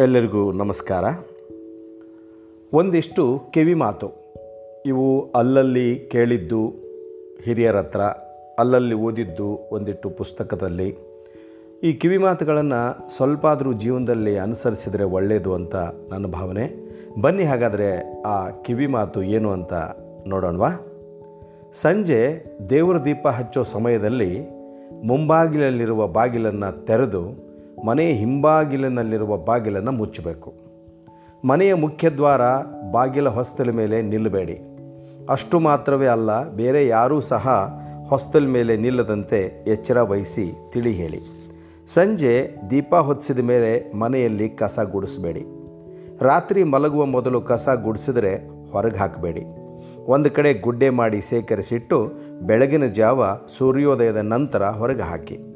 ಎಲ್ಲರಿಗೂ ನಮಸ್ಕಾರ. ಒಂದಿಷ್ಟು ಕಿವಿ ಮಾತು. ಇವು ಅಲ್ಲಲ್ಲಿ ಕೇಳಿದ್ದು ಹಿರಿಯರ ಹತ್ರ, ಅಲ್ಲಲ್ಲಿ ಓದಿದ್ದು ಒಂದಿಟ್ಟು ಪುಸ್ತಕದಲ್ಲಿ. ಈ ಕಿವಿ ಮಾತುಗಳನ್ನು ಸ್ವಲ್ಪ ಆದರೂ ಜೀವನದಲ್ಲಿ ಅನುಸರಿಸಿದರೆ ಒಳ್ಳೆಯದು ಅಂತ ನನ್ನ ಭಾವನೆ. ಬನ್ನಿ ಹಾಗಾದರೆ ಆ ಕಿವಿ ಮಾತು ಏನು ಅಂತ ನೋಡೋಣವಾ. ಸಂಜೆ ದೇವರ ದೀಪ ಹಚ್ಚೋ ಸಮಯದಲ್ಲಿ ಮುಂಬಾಗಿಲಲ್ಲಿರುವ ಬಾಗಿಲನ್ನು ತೆರೆದು ಮನೆಯ ಹಿಂಬಾಗಿಲಿನಲ್ಲಿರುವ ಬಾಗಿಲನ್ನು ಮುಚ್ಚಬೇಕು. ಮನೆಯ ಮುಖ್ಯದ್ವಾರ ಬಾಗಿಲ ಹೊಸ್ತಲ ಮೇಲೆ ನಿಲ್ಲಬೇಡಿ. ಅಷ್ಟು ಮಾತ್ರವೇ ಅಲ್ಲ, ಬೇರೆ ಯಾರೂ ಸಹ ಹೊಸ್ತಲ ಮೇಲೆ ನಿಲ್ಲದಂತೆ ಎಚ್ಚರ ವಹಿಸಿ ತಿಳಿ ಹೇಳಿ. ಸಂಜೆ ದೀಪ ಹೊತ್ತಿಸಿದ ಮೇಲೆ ಮನೆಯಲ್ಲಿ ಕಸ ಗುಡಿಸಬೇಡಿ. ರಾತ್ರಿ ಮಲಗುವ ಮೊದಲು ಕಸ ಗುಡಿಸಿದರೆ ಹೊರಗೆ ಹಾಕಬೇಡಿ. ಒಂದು ಕಡೆ ಗುಡ್ಡೆ ಮಾಡಿ ಸೇಕರಿಸಿಟ್ಟು ಬೆಳಗಿನ ಜಾವ ಸೂರ್ಯೋದಯದ ನಂತರ ಹೊರಗೆ ಹಾಕಿ.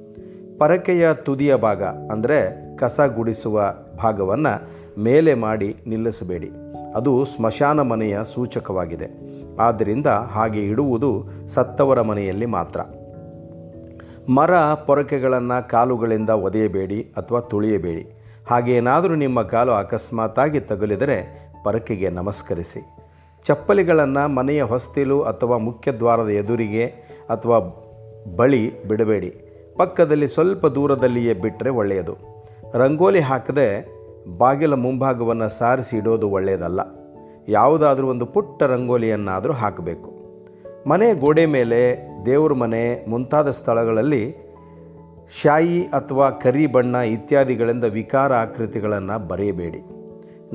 ಪರಕೆಯ ತುದಿಯ ಭಾಗ, ಅಂದರೆ ಕಸ ಗುಡಿಸುವ ಭಾಗವನ್ನು ಮೇಲೆ ಮಾಡಿ ನಿಲ್ಲಿಸಬೇಡಿ. ಅದು ಸ್ಮಶಾನ ಮನೆಯ ಸೂಚಕವಾಗಿದೆ. ಆದ್ದರಿಂದ ಹಾಗೆ ಇಡುವುದು ಸತ್ತವರ ಮನೆಯಲ್ಲಿ ಮಾತ್ರ. ಮರ ಪೊರಕೆಗಳನ್ನು ಕಾಲುಗಳಿಂದ ಒದೆಯಬೇಡಿ ಅಥವಾ ತುಳಿಯಬೇಡಿ. ಹಾಗೇನಾದರೂ ನಿಮ್ಮ ಕಾಲು ಅಕಸ್ಮಾತಾಗಿ ತಗುಲಿದರೆ ಪರಕೆಗೆ ನಮಸ್ಕರಿಸಿ. ಚಪ್ಪಲಿಗಳನ್ನು ಮನೆಯ ಹೊಸ್ತಿಲು ಅಥವಾ ಮುಖ್ಯ ದ್ವಾರದ ಎದುರಿಗೆ ಅಥವಾ ಬಳಿ ಬಿಡಬೇಡಿ. ಪಕ್ಕದಲ್ಲಿ ಸ್ವಲ್ಪ ದೂರದಲ್ಲಿಯೇ ಬಿಟ್ಟರೆ ಒಳ್ಳೆಯದು. ರಂಗೋಲಿ ಹಾಕದೆ ಬಾಗಿಲ ಮುಂಭಾಗವನ್ನು ಸಾರಿಸಿ ಇಡೋದು ಒಳ್ಳೆಯದಲ್ಲ. ಯಾವುದಾದ್ರೂ ಒಂದು ಪುಟ್ಟ ರಂಗೋಲಿಯನ್ನಾದರೂ ಹಾಕಬೇಕು. ಮನೆ ಗೋಡೆ ಮೇಲೆ, ದೇವ್ರ ಮನೆ, ಮುಂತಾದ ಸ್ಥಳಗಳಲ್ಲಿ ಶಾಯಿ ಅಥವಾ ಕರಿ ಬಣ್ಣ ಇತ್ಯಾದಿಗಳಿಂದ ವಿಕಾರ ಆಕೃತಿಗಳನ್ನು ಬರೆಯಬೇಡಿ.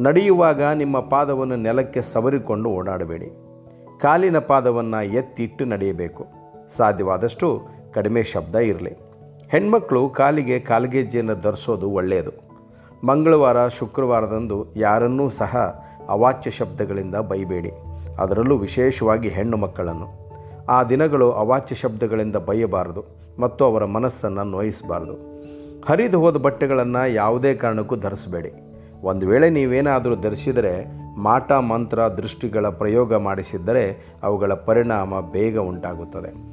ನಡೆಯುವಾಗ ನಿಮ್ಮ ಪಾದವನ್ನು ನೆಲಕ್ಕೆ ಸವರಿಕೊಂಡು ಓಡಾಡಬೇಡಿ. ಕಾಲಿನ ಪಾದವನ್ನು ಎತ್ತಿಟ್ಟು ನಡೆಯಬೇಕು. ಸಾಧ್ಯವಾದಷ್ಟು ಕಡಿಮೆ ಶಬ್ದ ಇರಲಿ. ಹೆಣ್ಮಕ್ಕಳು ಕಾಲಿಗೆ ಕಾಲ್ಗೆಜ್ಜೆಯನ್ನು ಧರಿಸೋದು ಒಳ್ಳೆಯದು. ಮಂಗಳವಾರ, ಶುಕ್ರವಾರದಂದು ಯಾರನ್ನೂ ಸಹ ಅವಾಚ್ಯ ಶಬ್ದಗಳಿಂದ ಬೈಬೇಡಿ. ಅದರಲ್ಲೂ ವಿಶೇಷವಾಗಿ ಹೆಣ್ಣು ಮಕ್ಕಳನ್ನು. ಆ ದಿನಗಳು ಅವಾಚ್ಯ ಶಬ್ದಗಳಿಂದ ಬೈಯಬಾರದು ಮತ್ತು ಅವರ ಮನಸ್ಸನ್ನು ನೋಯಿಸಬಾರದು. ಹರಿದು ಹೋದ ಬಟ್ಟೆಗಳನ್ನು ಯಾವುದೇ ಕಾರಣಕ್ಕೂ ಧರಿಸಬೇಡಿ. ಒಂದು ವೇಳೆ ನೀವೇನಾದರೂ ಧರಿಸಿದರೆ, ಮಾಟ, ಮಂತ್ರ, ದೃಷ್ಟಿಗಳ ಪ್ರಯೋಗ ಮಾಡಿಸಿದ್ದರೆ ಅವುಗಳ ಪರಿಣಾಮ ಬೇಗ ಉಂಟಾಗುತ್ತದೆ.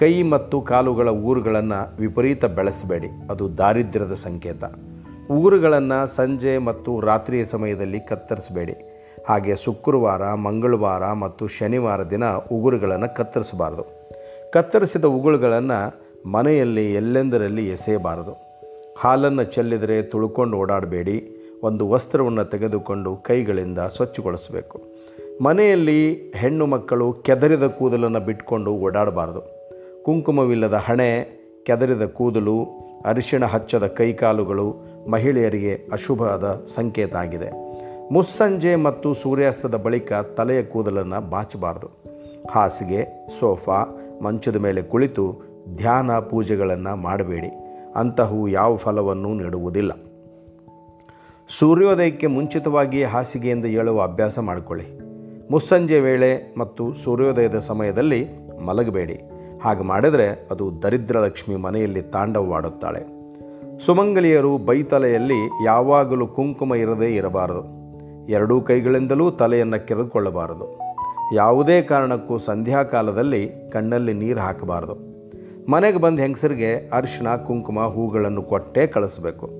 ಕೈ ಮತ್ತು ಕಾಲುಗಳ ಊರುಗಳನ್ನು ವಿಪರೀತ ಬೆಳೆಸಬೇಡಿ. ಅದು ದಾರಿದ್ರ್ಯದ ಸಂಕೇತ. ಊರುಗಳನ್ನು ಸಂಜೆ ಮತ್ತು ರಾತ್ರಿಯ ಸಮಯದಲ್ಲಿ ಕತ್ತರಿಸಬೇಡಿ. ಹಾಗೆ ಶುಕ್ರವಾರ, ಮಂಗಳವಾರ ಮತ್ತು ಶನಿವಾರ ದಿನ ಉಗುರುಗಳನ್ನು ಕತ್ತರಿಸಬಾರದು. ಕತ್ತರಿಸಿದ ಉಗುರುಗಳನ್ನು ಮನೆಯಲ್ಲಿ ಎಲ್ಲೆಂದರಲ್ಲಿ ಎಸೆಯಬಾರದು. ಹಾಲನ್ನು ಚೆಲ್ಲಿದರೆ ತುಳ್ಕೊಂಡು ಓಡಾಡಬೇಡಿ. ಒಂದು ವಸ್ತ್ರವನ್ನು ತೆಗೆದುಕೊಂಡು ಕೈಗಳಿಂದ ಸ್ವಚ್ಛಗೊಳಿಸಬೇಕು. ಮನೆಯಲ್ಲಿ ಹೆಣ್ಣು ಮಕ್ಕಳು ಕೆದರಿದ ಕೂದಲನ್ನು ಬಿಟ್ಕೊಂಡು ಓಡಾಡಬಾರದು. ಕುಂಕುಮವಿಲ್ಲದ ಹಣೆ, ಕೆದರಿದ ಕೂದಲು, ಅರಿಶಿಣ ಹಚ್ಚದ ಕೈಕಾಲುಗಳು ಮಹಿಳೆಯರಿಗೆ ಅಶುಭದ ಸಂಕೇತ ಆಗಿದೆ. ಮುಸ್ಸಂಜೆ ಮತ್ತು ಸೂರ್ಯಾಸ್ತದ ಬಳಿಕ ತಲೆಯ ಕೂದಲನ್ನು ಬಾಚಬಾರದು. ಹಾಸಿಗೆ, ಸೋಫಾ, ಮಂಚದ ಮೇಲೆ ಕುಳಿತು ಧ್ಯಾನ ಪೂಜೆಗಳನ್ನು ಮಾಡಬೇಡಿ. ಅಂತಹವು ಯಾವ ಫಲವನ್ನು ನೀಡುವುದಿಲ್ಲ. ಸೂರ್ಯೋದಯಕ್ಕೆ ಮುಂಚಿತವಾಗಿ ಹಾಸಿಗೆಯಿಂದ ಏಳುವ ಅಭ್ಯಾಸ ಮಾಡಿಕೊಳ್ಳಿ. ಮುಸ್ಸಂಜೆ ವೇಳೆ ಮತ್ತು ಸೂರ್ಯೋದಯದ ಸಮಯದಲ್ಲಿ ಮಲಗಬೇಡಿ. ಹಾಗೆ ಮಾಡಿದರೆ ಅದು ದರಿದ್ರ ಲಕ್ಷ್ಮಿ ಮನೆಯಲ್ಲಿ ತಾಂಡವವಾಡುತ್ತಾಳೆ. ಸುಮಂಗಲಿಯರು ಬೈತಲೆಯಲ್ಲಿ ಯಾವಾಗಲೂ ಕುಂಕುಮ ಇರದೇ ಇರಬಾರದು. ಎರಡೂ ಕೈಗಳಿಂದಲೂ ತಲೆಯನ್ನು ಕೆರೆದುಕೊಳ್ಳಬಾರದು. ಯಾವುದೇ ಕಾರಣಕ್ಕೂ ಸಂಧ್ಯಾಕಾಲದಲ್ಲಿ ಕಣ್ಣಲ್ಲಿ ನೀರು ಹಾಕಬಾರದು. ಮನೆಗೆ ಬಂದ ಹೆಂಗಸರಿಗೆ ಅರಿಶಿಣ, ಕುಂಕುಮ, ಹೂಗಳನ್ನು ಕೊಟ್ಟೇ ಕಳಿಸಬೇಕು.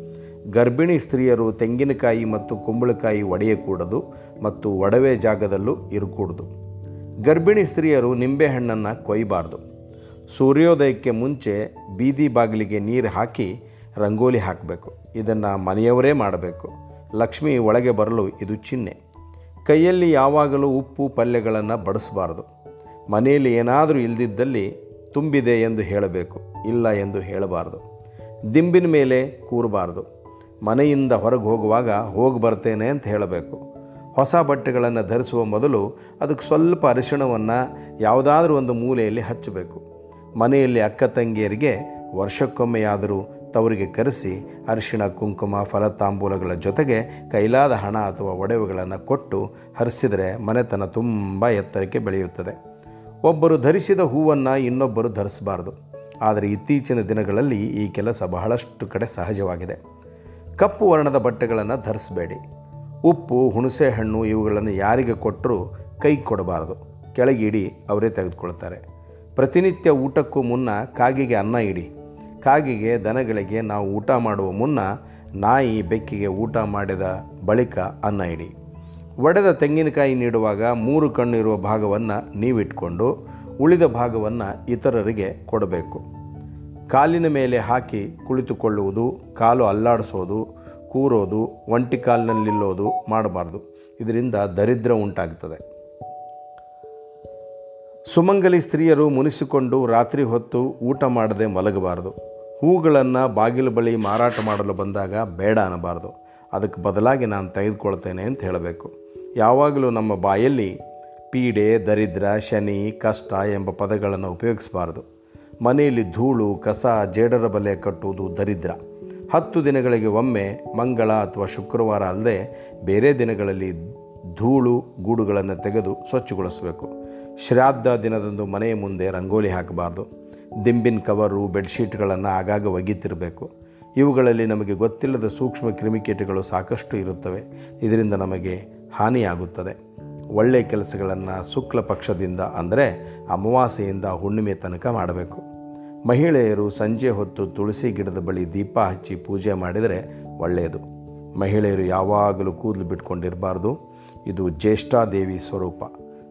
ಗರ್ಭಿಣಿ ಸ್ತ್ರೀಯರು ತೆಂಗಿನಕಾಯಿ ಮತ್ತು ಕುಂಬಳಕಾಯಿ ಒಡೆಯಕೂಡದು ಮತ್ತು ಒಡವೆ ಜಾಗದಲ್ಲೂ ಇರಕೂಡದು. ಗರ್ಭಿಣಿ ಸ್ತ್ರೀಯರು ನಿಂಬೆಹಣ್ಣನ್ನು ಕೊಯ್ಯಬಾರ್ದು ಸೂರ್ಯೋದಯಕ್ಕೆ ಮುಂಚೆ ಬೀದಿ ಬಾಗಿಲಿಗೆ ನೀರು ಹಾಕಿ ರಂಗೋಲಿ ಹಾಕಬೇಕು. ಇದನ್ನು ಮನೆಯವರೇ ಮಾಡಬೇಕು. ಲಕ್ಷ್ಮಿ ಒಳಗೆ ಬರಲು ಇದು ಚಿಹ್ನೆ. ಕೈಯಲ್ಲಿ ಯಾವಾಗಲೂ ಉಪ್ಪು ಪಲ್ಯಗಳನ್ನು ಬಡಿಸಬಾರದು. ಮನೆಯಲ್ಲಿ ಏನಾದರೂ ಇಲ್ದಿದ್ದಲ್ಲಿ ತುಂಬಿದೆ ಎಂದು ಹೇಳಬೇಕು, ಇಲ್ಲ ಎಂದು ಹೇಳಬಾರ್ದು. ದಿಂಬಿನ ಮೇಲೆ ಕೂರಬಾರ್ದು. ಮನೆಯಿಂದ ಹೊರಗೆ ಹೋಗುವಾಗ ಹೋಗಿ ಬರ್ತೇನೆ ಅಂತ ಹೇಳಬೇಕು. ಹೊಸ ಬಟ್ಟೆಗಳನ್ನು ಧರಿಸುವ ಮೊದಲು ಅದಕ್ಕೆ ಸ್ವಲ್ಪ ಅರಿಶಿಣವನ್ನು ಯಾವುದಾದ್ರೂ ಒಂದು ಮೂಲೆಯಲ್ಲಿ ಹಚ್ಚಬೇಕು. ಮನೆಯಲ್ಲಿ ಅಕ್ಕ ತಂಗಿಯರಿಗೆ ವರ್ಷಕ್ಕೊಮ್ಮೆಯಾದರೂ ತವರಿಗೆ ಕರೆಸಿ ಅರಿಶಿಣ, ಕುಂಕುಮ, ಫಲತಾಂಬೂಲಗಳ ಜೊತೆಗೆ ಕೈಲಾದ ಹಣ ಅಥವಾ ಒಡವೆಗಳನ್ನು ಕೊಟ್ಟು ಹರಿಸಿದರೆ ಮನೆತನ ತುಂಬ ಎತ್ತರಕ್ಕೆ ಬೆಳೆಯುತ್ತದೆ. ಒಬ್ಬರು ಧರಿಸಿದ ಹೂವನ್ನು ಇನ್ನೊಬ್ಬರು ಧರಿಸಬಾರದು. ಆದರೆ ಇತ್ತೀಚಿನ ದಿನಗಳಲ್ಲಿ ಈ ಕೆಲಸ ಬಹಳಷ್ಟು ಕಡೆ ಸಹಜವಾಗಿದೆ. ಕಪ್ಪು ವರ್ಣದ ಬಟ್ಟೆಗಳನ್ನು ಧರಿಸಬೇಡಿ. ಉಪ್ಪು ಹುಣಸೆ ಹಣ್ಣು ಇವುಗಳನ್ನು ಯಾರಿಗೆ ಕೊಟ್ಟರೂ ಕೈ ಕೊಡಬಾರದು. ಕೆಳಗಿಡಿ ಅವರೇ ತೆಗೆದುಕೊಳ್ತಾರೆ ಪ್ರತಿನಿತ್ಯ ಊಟಕ್ಕೂ ಮುನ್ನ ಕಾಗಿಗೆ ಅನ್ನ ಇಡಿ. ಕಾಗಿಗೆ ದನಗಳಿಗೆ ನಾವು ಊಟ ಮಾಡುವ ಮುನ್ನ ನಾಯಿ ಬೆಕ್ಕಿಗೆ ಊಟ ಮಾಡಿದ ಬಳಿಕ ಅನ್ನ ಇಡಿ. ಒಡೆದ ತೆಂಗಿನಕಾಯಿ ನೀಡುವಾಗ ಮೂರು ಕಣ್ಣು ಇರುವ ಭಾಗವನ್ನು ನೀವಿಟ್ಕೊಂಡು ಉಳಿದ ಭಾಗವನ್ನು ಇತರರಿಗೆ ಕೊಡಬೇಕು. ಕಾಲಿನ ಮೇಲೆ ಹಾಕಿ ಕುಳಿತುಕೊಳ್ಳುವುದು, ಕಾಲು ಅಲ್ಲಾಡಿಸೋದು, ಕೂರೋದು, ಒಂಟಿ ಕಾಲಿನಲ್ಲಿಲ್ಲೋದು ಮಾಡಬಾರ್ದು. ಇದರಿಂದ ದರಿದ್ರ ಉಂಟಾಗ್ತದೆ. ಸುಮಂಗಲಿ ಸ್ತ್ರೀಯರು ಮುನಿಸಿಕೊಂಡು ರಾತ್ರಿ ಹೊತ್ತು ಊಟ ಮಾಡದೆ ಮಲಗಬಾರದು. ಹೂಗಳನ್ನು ಬಾಗಿಲು ಬಳಿ ಮಾರಾಟ ಮಾಡಲು ಬಂದಾಗ ಬೇಡ ಅನ್ನಬಾರ್ದು. ಅದಕ್ಕೆ ಬದಲಾಗಿ ನಾನು ತೆಗೆದುಕೊಳ್ತೇನೆ ಅಂತ ಹೇಳಬೇಕು. ಯಾವಾಗಲೂ ನಮ್ಮ ಬಾಯಲ್ಲಿ ಪೀಡೆ, ದರಿದ್ರ, ಶನಿ, ಕಷ್ಟ ಎಂಬ ಪದಗಳನ್ನು ಉಪಯೋಗಿಸಬಾರ್ದು. ಮನೆಯಲ್ಲಿ ಧೂಳು, ಕಸ, ಜೇಡರ ಬಲೆ ಕಟ್ಟುವುದು ದರಿದ್ರ. ಹತ್ತು ದಿನಗಳಿಗೆ ಒಮ್ಮೆ, ಮಂಗಳ ಅಥವಾ ಶುಕ್ರವಾರ ಅಲ್ಲದೆ ಬೇರೆ ದಿನಗಳಲ್ಲಿ ಧೂಳು, ಗೂಡುಗಳನ್ನು ತೆಗೆದು ಸ್ವಚ್ಛಗೊಳಿಸಬೇಕು. ಶ್ರಾದ್ದ ದಿನದಂದು ಮನೆಯ ಮುಂದೆ ರಂಗೋಲಿ ಹಾಕಬಾರ್ದು. ದಿಂಬಿನ ಕವರು, ಬೆಡ್ಶೀಟ್ಗಳನ್ನು ಆಗಾಗ ಒಗಿತಿರಬೇಕು ಇವುಗಳಲ್ಲಿ ನಮಗೆ ಗೊತ್ತಿಲ್ಲದ ಸೂಕ್ಷ್ಮ ಕ್ರಿಮಿಕೀಟಗಳು ಸಾಕಷ್ಟು ಇರುತ್ತವೆ. ಇದರಿಂದ ನಮಗೆ ಹಾನಿಯಾಗುತ್ತದೆ. ಒಳ್ಳೆಯ ಕೆಲಸಗಳನ್ನು ಶುಕ್ಲ ಪಕ್ಷದಿಂದ ಅಂದರೆ ಅಮಾವಾಸ್ಯೆಯಿಂದ ಹುಣ್ಣಿಮೆ ತನಕ ಮಾಡಬೇಕು. ಮಹಿಳೆಯರು ಸಂಜೆ ಹೊತ್ತು ತುಳಸಿ ಗಿಡದ ಬಳಿ ದೀಪ ಹಚ್ಚಿ ಪೂಜೆ ಮಾಡಿದರೆ ಒಳ್ಳೆಯದು. ಮಹಿಳೆಯರು ಯಾವಾಗಲೂ ಕೂದಲು ಬಿಟ್ಕೊಂಡಿರಬಾರ್ದು. ಇದು ಜ್ಯೇಷ್ಠಾದೇವಿ ಸ್ವರೂಪ.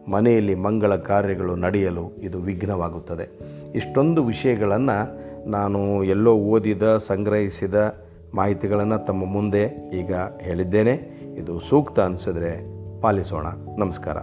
ಮನೆಯಲ್ಲಿ ಮಂಗಳ ಕಾರ್ಯಗಳು ನಡೆಯಲು ಇದು ವಿಘ್ನವಾಗುತ್ತದೆ. ಇಷ್ಟೊಂದು ವಿಷಯಗಳನ್ನು ನಾನು ಎಲ್ಲೋ ಓದಿದ, ಸಂಗ್ರಹಿಸಿದ ಮಾಹಿತಿಗಳನ್ನು ತಮ್ಮ ಮುಂದೆ ಈಗ ಹೇಳಿದ್ದೇನೆ. ಇದು ಸೂಕ್ತ ಅನಿಸಿದ್ರೆ ಪಾಲಿಸೋಣ. ನಮಸ್ಕಾರ.